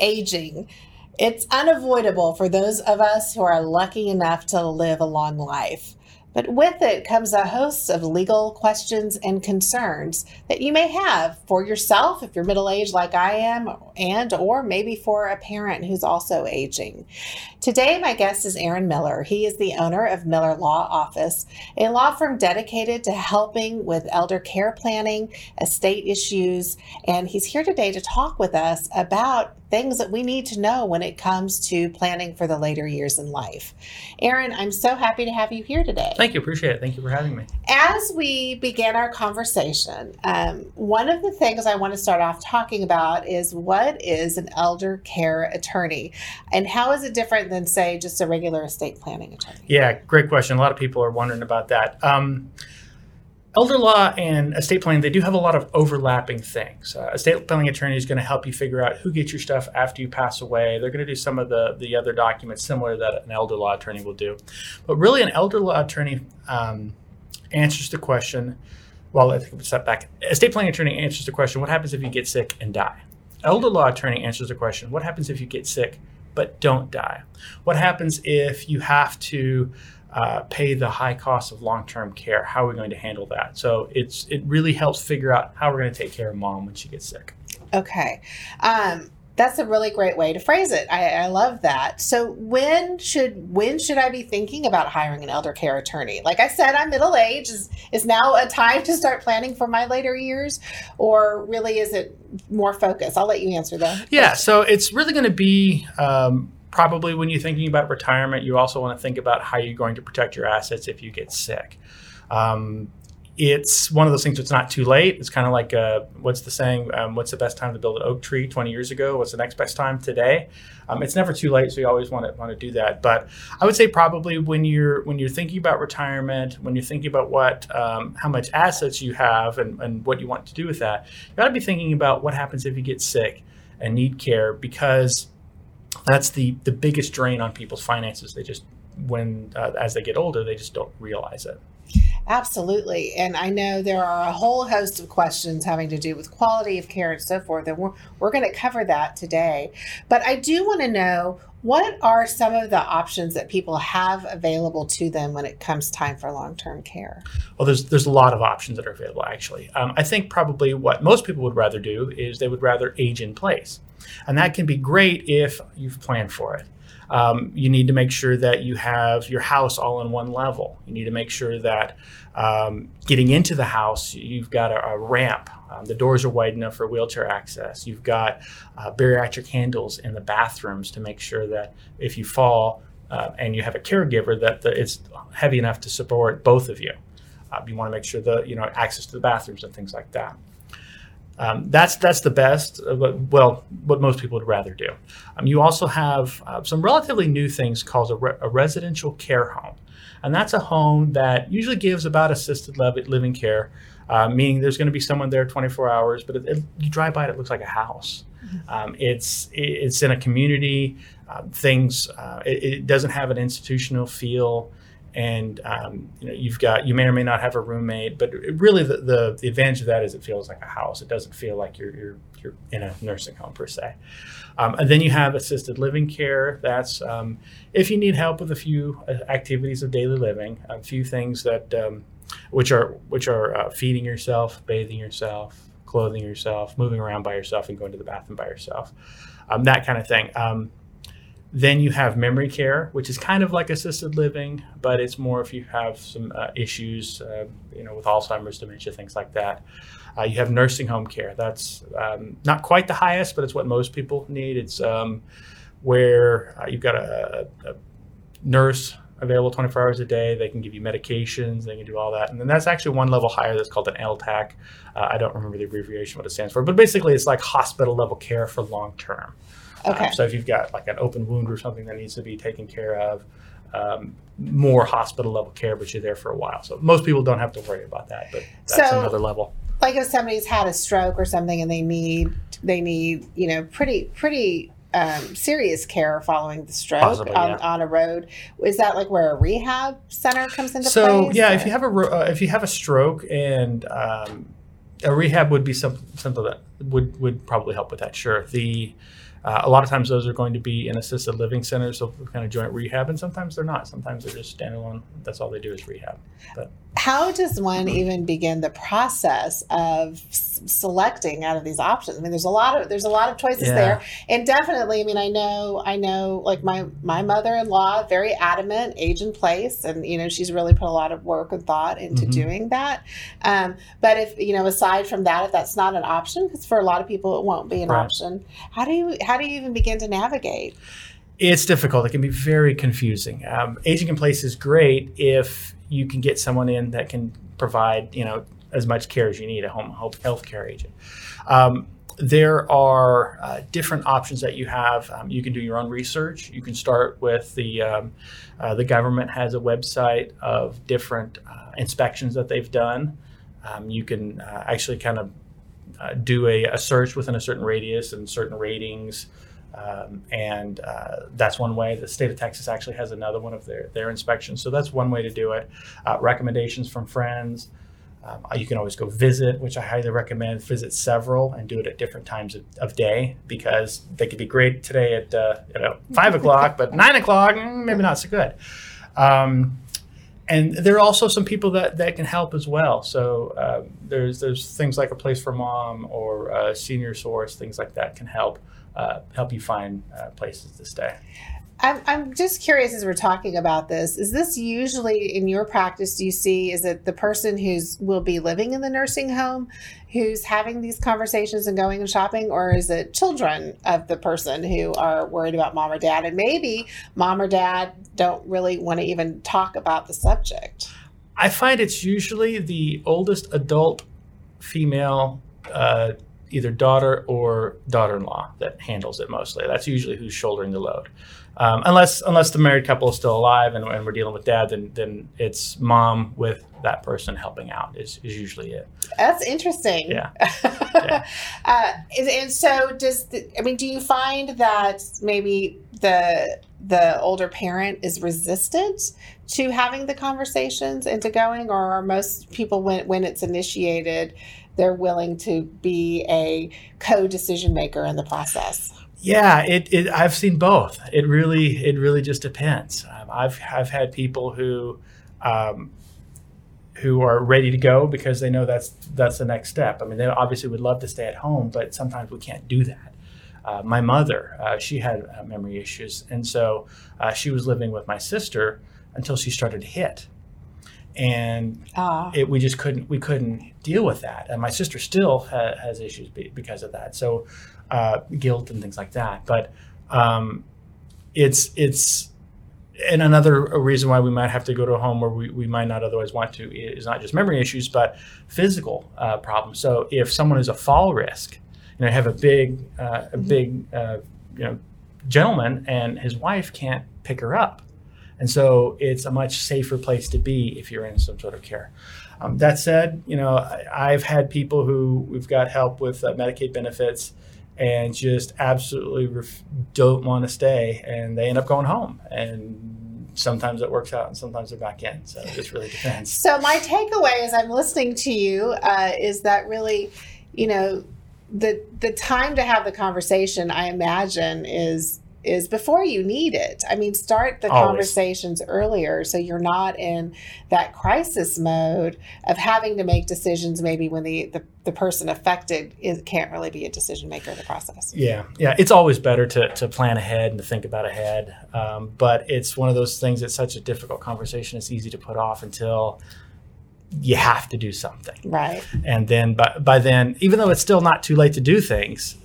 aging. It's unavoidable for those of us who are lucky enough to live a long life. But with it comes a host of legal questions and concerns that you may have for yourself if you're middle-aged like I am and or maybe for a parent who's also aging. Today my guest is Aaron Miller. He is the owner of Miller Law Office, a law firm dedicated to helping with elder care planning, estate issues, and he's here today to talk with us about things that we need to know when it comes to planning for the later years in life. Aaron, I'm so happy to have you here today. Thank you. Appreciate it. Thank you for having me. As we begin our conversation, um, one of the things I want to start off talking about is what is an elder care attorney and how is it different than, say, just a regular estate planning attorney? Yeah, great question. A lot of people are wondering about that. Um, elder law and estate planning they do have a lot of overlapping things. Uh, estate planning attorney is going to help you figure out who gets your stuff after you pass away. They're going to do some of the the other documents similar that an elder law attorney will do. But really an elder law attorney um, answers the question well let's take a step back. Estate planning attorney answers the question what happens if you get sick and die? Elder law attorney answers the question what happens if you get sick but don't die? What happens if you have to uh, pay the high cost of long-term care. How are we going to handle that? So it's it really helps figure out how we're going to take care of mom when she gets sick. Okay. Um, that's a really great way to phrase it. I, I, love that. So when should when should I be thinking about hiring an elder care attorney? Like I said, I'm middle age. Is is now a time to start planning for my later years, or really is it more focused? I'll let you answer that. Yeah. So it's really going to be. Um, probably when you're thinking about retirement, you also want to think about how you're going to protect your assets if you get sick. Um, it's one of those things that's not too late. It's kind of like uh, what's the saying? Um, what's the best time to build an oak tree 20 years ago? What's the next best time today? Um, it's never too late, so you always want to want to do that. But I would say probably when you're when you're thinking about retirement, when you're thinking about what um, how much assets you have and, and what you want to do with that, you got to be thinking about what happens if you get sick and need care because that's the the biggest drain on people's finances. They just when uh, as they get older, they just don't realize it. Absolutely. And I know there are a whole host of questions having to do with quality of care and so forth. And we're, we're going to cover that today. But I do want to know what are some of the options that people have available to them when it comes time for long term care? Well, there's, there's a lot of options that are available, actually. Um, I think probably what most people would rather do is they would rather age in place. And that can be great if you've planned for it. Um, you need to make sure that you have your house all in one level. You need to make sure that um, getting into the house, you've got a, a ramp. Um, the doors are wide enough for wheelchair access. You've got uh, bariatric handles in the bathrooms to make sure that if you fall uh, and you have a caregiver, that the, it's heavy enough to support both of you. Uh, you want to make sure the you know access to the bathrooms and things like that. Um, that's that's the best. well, what most people would rather do. Um, you also have uh, some relatively new things called a, re- a, residential care home, and that's a home that usually gives about assisted living care, uh, meaning there's going to be someone there 24 hours. But it, it, you drive by it, it looks like a house. Mm-hmm. Um, it's it's in a community. Uh, things uh, it, it, doesn't have an institutional feel and um, you know you've got you may or may not have a roommate but really the, the, the advantage of that is it feels like a house. It doesn't feel like you're you're, you're in a nursing home per se. Um, and then you have assisted living care. That's um, if you need help with a few uh, activities of daily living a few things that um, which are which are uh, feeding yourself bathing yourself clothing yourself moving around by yourself and going to the bathroom by yourself um, that kind of thing. Um, then you have memory care, which is kind of like assisted living, but it's more if you have some uh, issues, uh, you know, with Alzheimer's, dementia, things like that. Uh, you have nursing home care. That's um, not quite the highest, but it's what most people need. It's um, where uh, you've got a, a, nurse available 24 hours a day. They can give you medications. They can do all that. And then that's actually one level higher. That's called an LTAC. Uh, I don't remember the abbreviation, what it stands for, but basically it's like hospital level care for long term. Okay. Um, so if you've got like an open wound or something that needs to be taken care of, um, more hospital level care, but you're there for a while. So most people don't have to worry about that, but that's so, another level. Like if somebody's had a stroke or something and they need they need you know pretty pretty um, serious care following the stroke Possibly, on, yeah. on, a road. Is that like where a rehab center comes into so, play? So yeah, or? if you have a uh, if you have a stroke and um, a rehab would be something, something that would would probably help with that. Sure. The Uh, a lot of times those are going to be in assisted living centers, so kind of joint rehab, and sometimes they're not. Sometimes they're just standalone. That's all they do is rehab. But how does one even begin the process of s- selecting out of these options? I mean, there's a lot of there's a lot of choices Yeah. there, and definitely, I mean, I know I know like my my mother-in-law very adamant age and place, and you know she's really put a lot of work and thought into Mhm. doing that. Um, but if you know, aside from that, if that's not an option, because for a lot of people it won't be an Right. option, how do you how do you even begin to navigate? It's difficult. It can be very confusing. Um, aging in place is great if you can get someone in that can provide, you know, as much care as you need, a home health care agent. Um, there are uh, different options that you have. Um, you can do your own research. You can start with the um, uh, the government has a website of different uh, inspections that they've done. Um, you can uh, actually kind of uh, do a, a search within a certain radius and certain ratings. Um, and uh, that's one way. The state of Texas actually has another one of their, their inspections. So that's one way to do it. Uh, recommendations from friends. Um, you can always go visit, which I highly recommend. Visit several and do it at different times of, of day because they could be great today at uh, you know five o'clock, but nine o'clock mm, maybe not so good. Um, and there are also some people that, that can help as well. So uh, there's there's things like a place for mom or a senior source, things like that can help uh, help you find uh, places to stay. I'm, I'm just curious as we're talking about this. Is this usually in your practice? Do you see is it the person who's will be living in the nursing home who's having these conversations and going and shopping, or is it children of the person who are worried about mom or dad? And maybe mom or dad don't really want to even talk about the subject. I find it's usually the oldest adult female, uh, either daughter or daughter-in-law, that handles it mostly. That's usually who's shouldering the load. Um, unless unless the married couple is still alive and, and we're dealing with dad, then then it's mom with that person helping out is, is usually it. That's interesting. Yeah. uh, and, and so, does the, I mean, do you find that maybe the the older parent is resistant to having the conversations and to going, or are most people when when it's initiated, they're willing to be a co decision maker in the process? Yeah, it, it I've seen both. It really it really just depends. Um, I've I've had people who um, who are ready to go because they know that's that's the next step. I mean, they obviously would love to stay at home, but sometimes we can't do that. Uh, my mother, uh, she had uh, memory issues, and so uh, she was living with my sister until she started to hit, and Ah, it, we just couldn't we couldn't deal with that and my sister still ha- has issues be- because of that so uh, guilt and things like that but um, it's it's and another reason why we might have to go to a home where we, we might not otherwise want to is not just memory issues but physical uh, problems so if someone is a fall risk you know have a big uh, a Mhm. big uh, you know gentleman and his wife can't pick her up and so it's a much safer place to be if you're in some sort of care. Um, that said, you know, I, I've had people who we've got help with uh, Medicaid benefits and just absolutely ref- don't want to stay and they end up going home. And sometimes it works out and sometimes they're back in. So it just really depends. So my takeaway as I'm listening to you uh, is that really, you know, the the time to have the conversation, I imagine, is is before you need it. I mean, start the Always. conversations earlier so you're not in that crisis mode of having to make decisions maybe when the the, the person affected is, can't really be a decision maker in the process. Yeah, yeah. It's always better to, to plan ahead and to think about ahead. Um, but it's one of those things that's such a difficult conversation. It's easy to put off until you have to do something. Right. and then by, by then even though it's still not too late to do things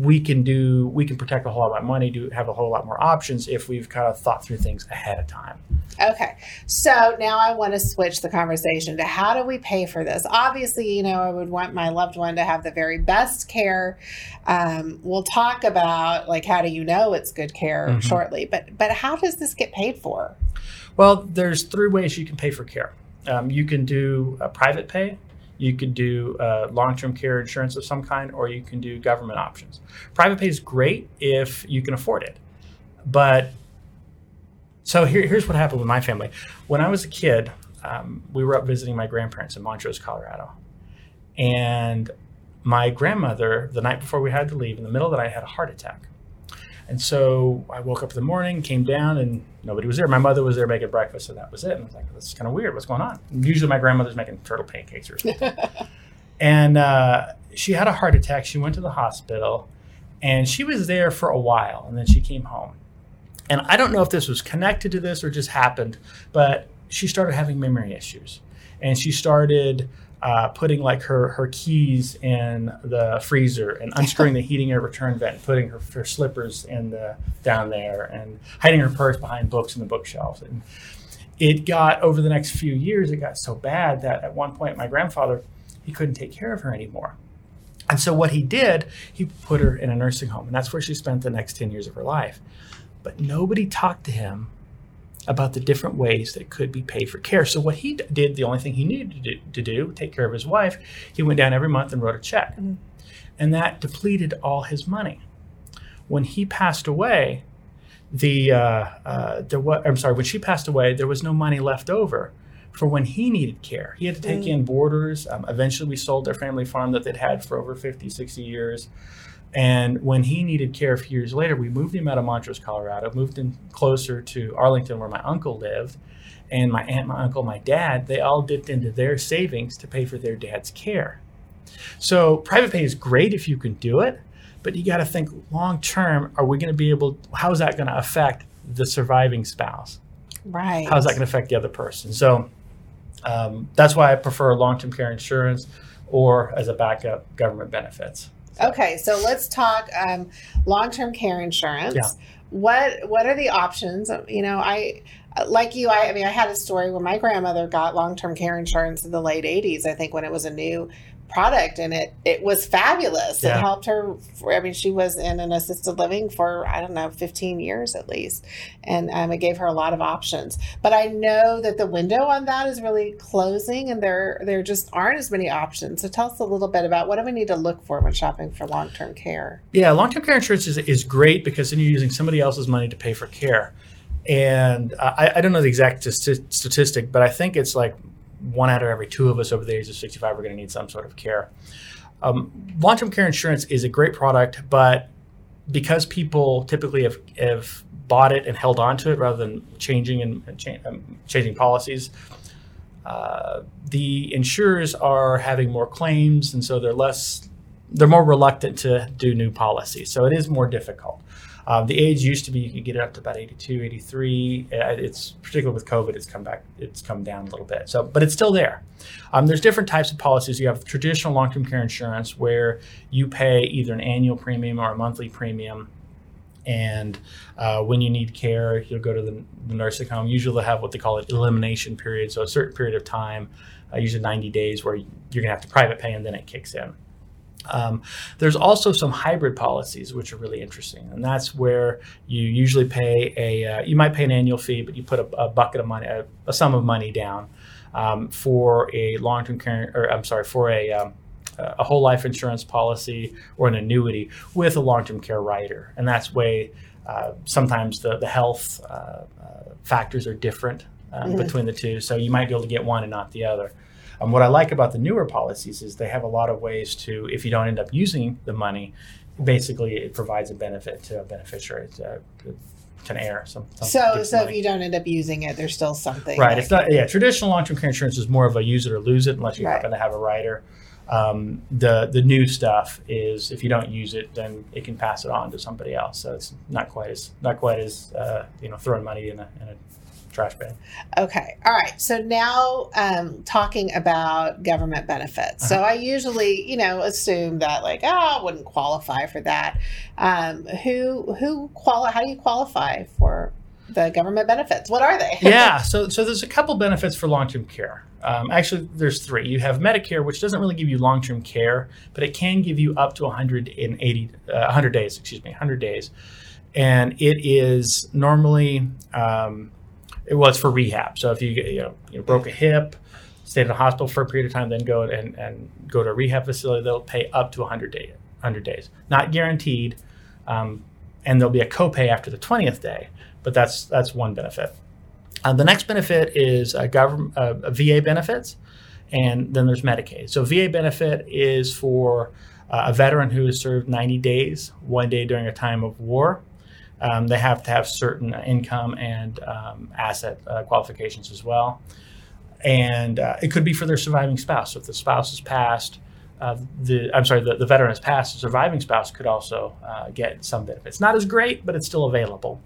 we can do we can protect a whole lot more money do have a whole lot more options if we've kind of thought through things ahead of time Okay. So now I want to switch the conversation to how do we pay for this? Obviously, you know, I would want my loved one to have the very best care. Um, we'll talk about like how do you know it's good care Mhm. shortly, but but how does this get paid for? well there's three ways you can pay for care um, you can do a private pay you could do uh, long-term care insurance of some kind or you can do government options. Private pay is great if you can afford it. But so here, here's what happened with my family. When i was a kid um, we were up visiting my grandparents in montrose colorado. And my grandmother the night before we had to leave in the middle of the night had a heart attack And so I woke up in the morning, came down, and nobody was there. My mother was there making breakfast, and that was it. And I was like, this is kind of weird. What's going on? Usually my grandmother's making turtle pancakes or something. and uh, she had a heart attack. She went to the hospital, and she was there for a while, and then she came home. And I don't know if this was connected to this or just happened, but she started having memory issues. And she started uh, putting like her her keys in the freezer and unscrewing the heating air return vent, putting her, her slippers in the down there, and hiding her purse behind books in the bookshelves. And it got over the next few years, it got so bad that at one point my grandfather he couldn't take care of her anymore. And so what he did, he put her in a nursing home, and that's where she spent the next ten years of her life. But nobody talked to him about the different ways that could be paid for care. So what he did, the only thing he needed to do, to do take care of his wife, he went down every month and wrote a check, mm-hmm. and that depleted all his money. When he passed away, the uh, uh, there was I'm sorry, when she passed away, there was no money left over for when he needed care. He had to take mm. in boarders. Um, eventually, we sold their family farm that they'd had for over 50, 60 years. And when he needed care a few years later, we moved him out of Montrose, Colorado, moved him closer to Arlington, where my uncle lived. And my aunt, my uncle, my dad, they all dipped into their savings to pay for their dad's care. So private pay is great if you can do it, but you got to think long term. Are we going to be able? How is that going to affect the surviving spouse? Right. How is that going to affect the other person? So um, that's why I prefer long term care insurance or as a backup government benefits. Okay, so let's talk um, long-term care insurance. Yeah. What what are the options? You know, I like you. I, I mean, I had a story where my grandmother got long-term care insurance in the late '80s. I think when it was a new product and it it was fabulous. Yeah. it helped her for, i mean she was in an assisted living for i don't know 15 years at least and um, it gave her a lot of options. But i know that the window on that is really closing and there there just aren't as many options. So tell us a little bit about what do we need to look for when shopping for long-term care? Yeah long-term care insurance is, is great because then you're using somebody else's money to pay for care. And I, I don't know the exact statistic but i think it's like one out of every two of us over the age of 65 are going to need some sort of care. Um, long term care insurance is a great product, but because people typically have, have bought it and held on to it rather than changing and cha- um, changing policies, uh, the insurers are having more claims, and so they're less, they're more reluctant to do new policies. So it is more difficult. Um, the age used to be you could get it up to about 82, 83. Uh, it's particularly with COVID, it's come back, it's come down a little bit. So, but it's still there. Um, there's different types of policies. You have traditional long-term care insurance where you pay either an annual premium or a monthly premium. And uh, when you need care, you'll go to the, the, nursing home. Usually, they'll have what they call an elimination period, so a certain period of time, uh, usually 90 days, where you're going to have to private pay, and then it kicks in. Um, there's also some hybrid policies which are really interesting, and that's where you usually pay a uh, you might pay an annual fee, but you put a, a bucket of money, a, a, sum of money down um, for a long-term care, or I'm sorry, for a um, a whole life insurance policy or an annuity with a long-term care rider, and that's way uh, sometimes the the health uh, uh factors are different um, mm-hmm. between the two, so you might be able to get one and not the other. Um, what I like about the newer policies is they have a lot of ways to, if you don't end up using the money, basically it provides a benefit to a beneficiary to, to, an heir. Some, some so, so money. if you don't end up using it, there's still something. Right. It's not. Yeah. Traditional long-term care insurance is more of a use it or lose it, unless you right. happen to have a rider. Um, the the new stuff is if you don't use it, then it can pass it on to somebody else. So it's not quite as not quite as uh, you know throwing money in a, in a trash bin. Okay. All right. So now um, talking about government benefits. Uh-huh. So I usually, you know, assume that like, oh, I wouldn't qualify for that. Um, who who quali- How do you qualify for the government benefits? What are they? yeah. So so there's a couple benefits for long term care. Um, actually, there's three. You have Medicare, which doesn't really give you long term care, but it can give you up to 180, uh, 100 days. Excuse me, 100 days and it is normally um, it was for rehab. So if you you know, you broke a hip, stayed in a hospital for a period of time, then go and, and go to a rehab facility, they'll pay up to 100, day, 100 days. Not guaranteed, um, and there'll be a copay after the 20th day, but that's that's one benefit. Uh, the next benefit is uh, government uh, VA benefits, and then there's Medicaid. So VA benefit is for uh, a veteran who has served 90 days, one day during a time of war, Um, they have to have certain income and um, asset uh, qualifications as well. And uh, it could be for their surviving spouse. So if the spouse has passed, uh, the I'm sorry, the, the veteran has passed, the surviving spouse could also uh, get some benefits. Not as great, but it's still available.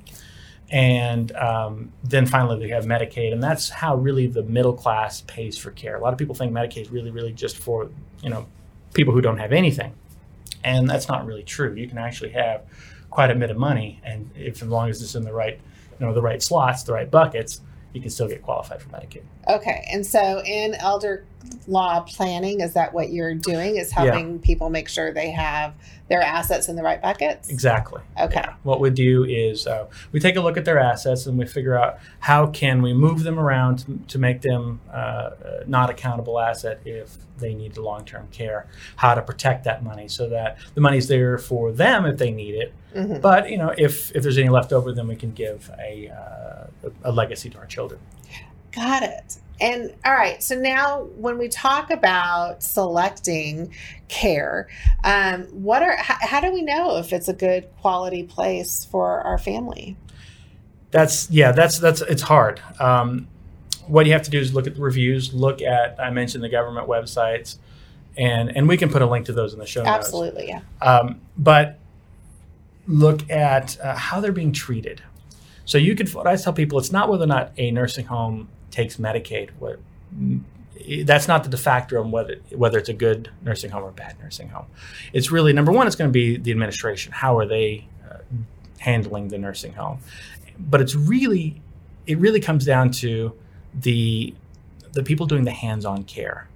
And um, then finally, they have Medicaid, and that's how really the middle class pays for care. A lot of people think Medicaid is really, really just for you know people who don't have anything, and that's not really true. You can actually have quite a bit of money, and if as long as it's in the right you know the right slots, the right buckets, you can still get qualified for Medicaid. Okay, and so in elder law planning, is that what you're doing? Is helping yeah. people make sure they have their assets in the right buckets? Exactly. Okay. Yeah. What we do is uh, we take a look at their assets and we figure out how can we move them around to, to make them uh, not accountable asset if they need long-term care. How to protect that money so that the money's there for them if they need it. Mm-hmm. But you know, if if there's any left over, then we can give a uh, a legacy to our children. Got it. And all right, so now when we talk about selecting care, um, what are how, how do we know if it's a good quality place for our family? That's yeah, that's that's it's hard. Um, what you have to do is look at the reviews, look at I mentioned the government websites, and and we can put a link to those in the show notes. Absolutely, yeah. Um, but look at uh, how they're being treated. So you could, what I tell people, it's not whether or not a nursing home takes Medicaid. What that's not the de facto on whether whether it's a good nursing home or bad nursing home. It's really number one. It's going to be the administration. How are they uh, handling the nursing home? But it's really it really comes down to the the people doing the hands-on care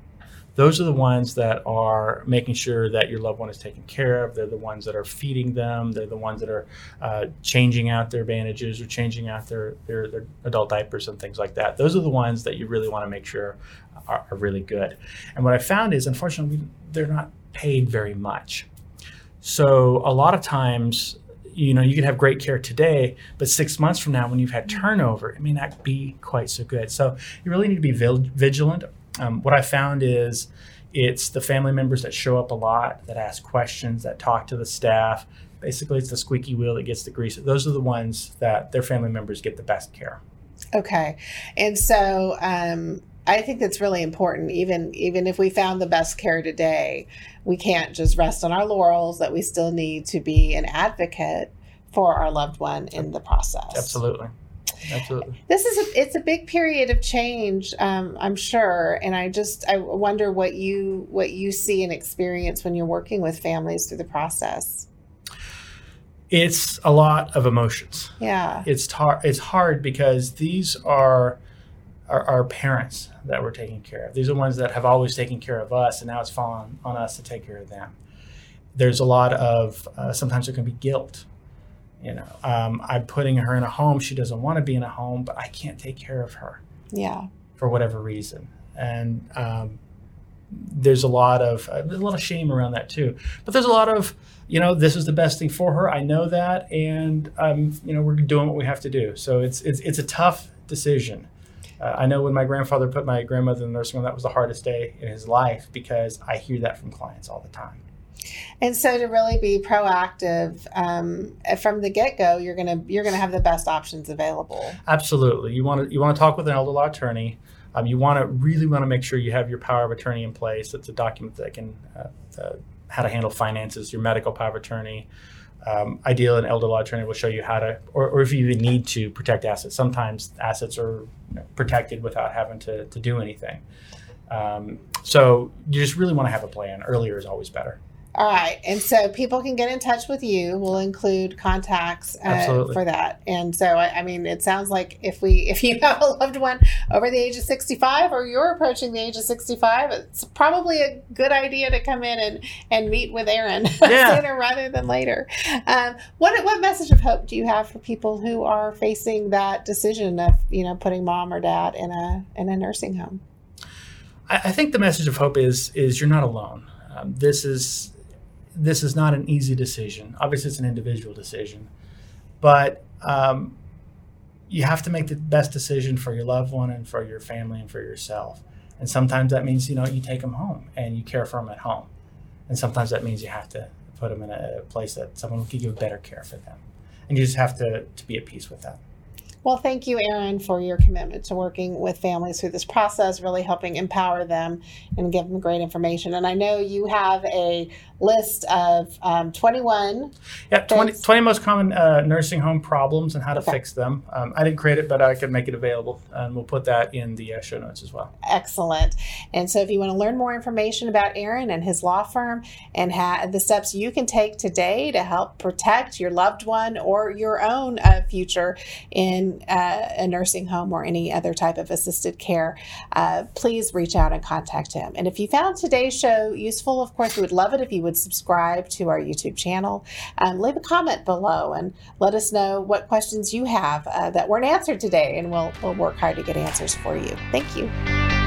those are the ones that are making sure that your loved one is taken care of. They're the ones that are feeding them. They're the ones that are uh, changing out their bandages or changing out their, their, their, adult diapers and things like that. Those are the ones that you really want to make sure are, are really good. And what I found is, unfortunately, they're not paid very much. So a lot of times, you know, you can have great care today, but six months from now, when you've had turnover, it may not be quite so good. So you really need to be vigilant um, what I found is it's the family members that show up a lot, that ask questions, that talk to the staff. Basically, it's the squeaky wheel that gets the grease. Those are the ones that their family members get the best care. Okay, and so um, I think that's really important. Even even if we found the best care today, we can't just rest on our laurels. That we still need to be an advocate for our loved one in the process. Absolutely absolutely. This is a, it's a big period of change, um, I'm sure, and I just I wonder what you what you see and experience when you're working with families through the process. It's a lot of emotions. Yeah, it's tar- it's hard because these are our, our parents that we're taking care of. These are ones that have always taken care of us, and now it's fallen on us to take care of them. There's a lot of uh, sometimes there can be guilt you know, um, I'm putting her in a home. She doesn't want to be in a home, but I can't take care of her. Yeah. For whatever reason. And um, there's a lot of uh, a lot of shame around that too. But there's a lot of you know this is the best thing for her. I know that, and um, you know we're doing what we have to do. So it's it's it's a tough decision. Uh, I know when my grandfather put my grandmother in the nursing home, that was the hardest day in his life because I hear that from clients all the time. And so to really be proactive um, from the get go, you're gonna you're gonna have the best options available. Absolutely, you want to you want to talk with an elder law attorney. Um, you want to really want to make sure you have your power of attorney in place. It's a document that can uh, uh, how to handle finances, your medical power of attorney. Um, ideal an elder law attorney will show you how to, or, or, if you even need to protect assets. Sometimes assets are protected without having to, to do anything. Um, so you just really want to have a plan. Earlier is always better. All right. And so people can get in touch with you. We'll include contacts uh, for that. And so, I, I, mean, it sounds like if we, if you have a loved one over the age of 65 or you're approaching the age of 65, it's probably a good idea to come in and, and meet with Aaron yeah. sooner rather than later. Um, what, what message of hope do you have for people who are facing that decision of, you know, putting mom or dad in a, in a nursing home? I, I think the message of hope is, is you're not alone. Um, this is this is not an easy decision. Obviously, it's an individual decision, but um, you have to make the best decision for your loved one and for your family and for yourself. And sometimes that means you know you take them home and you care for them at home, and sometimes that means you have to put them in a place that someone can give better care for them. and you just have to, to be at peace with that. Well, thank you, Aaron, for your commitment to working with families through this process, really helping empower them and give them great information. And I know you have a list of um, 21. Yeah, 20, 20 most common uh, nursing home problems and how to okay. fix them. Um, I didn't create it, but I could make it available, and we'll put that in the uh, show notes as well. Excellent. And so, if you want to learn more information about Aaron and his law firm and ha- the steps you can take today to help protect your loved one or your own uh, future in uh, a nursing home or any other type of assisted care, uh, please reach out and contact him. And if you found today's show useful, of course, we would love it if you would subscribe to our YouTube channel. Um, leave a comment below and let us know what questions you have uh, that weren't answered today, and we'll, we'll work hard to get answers for you. Thank you.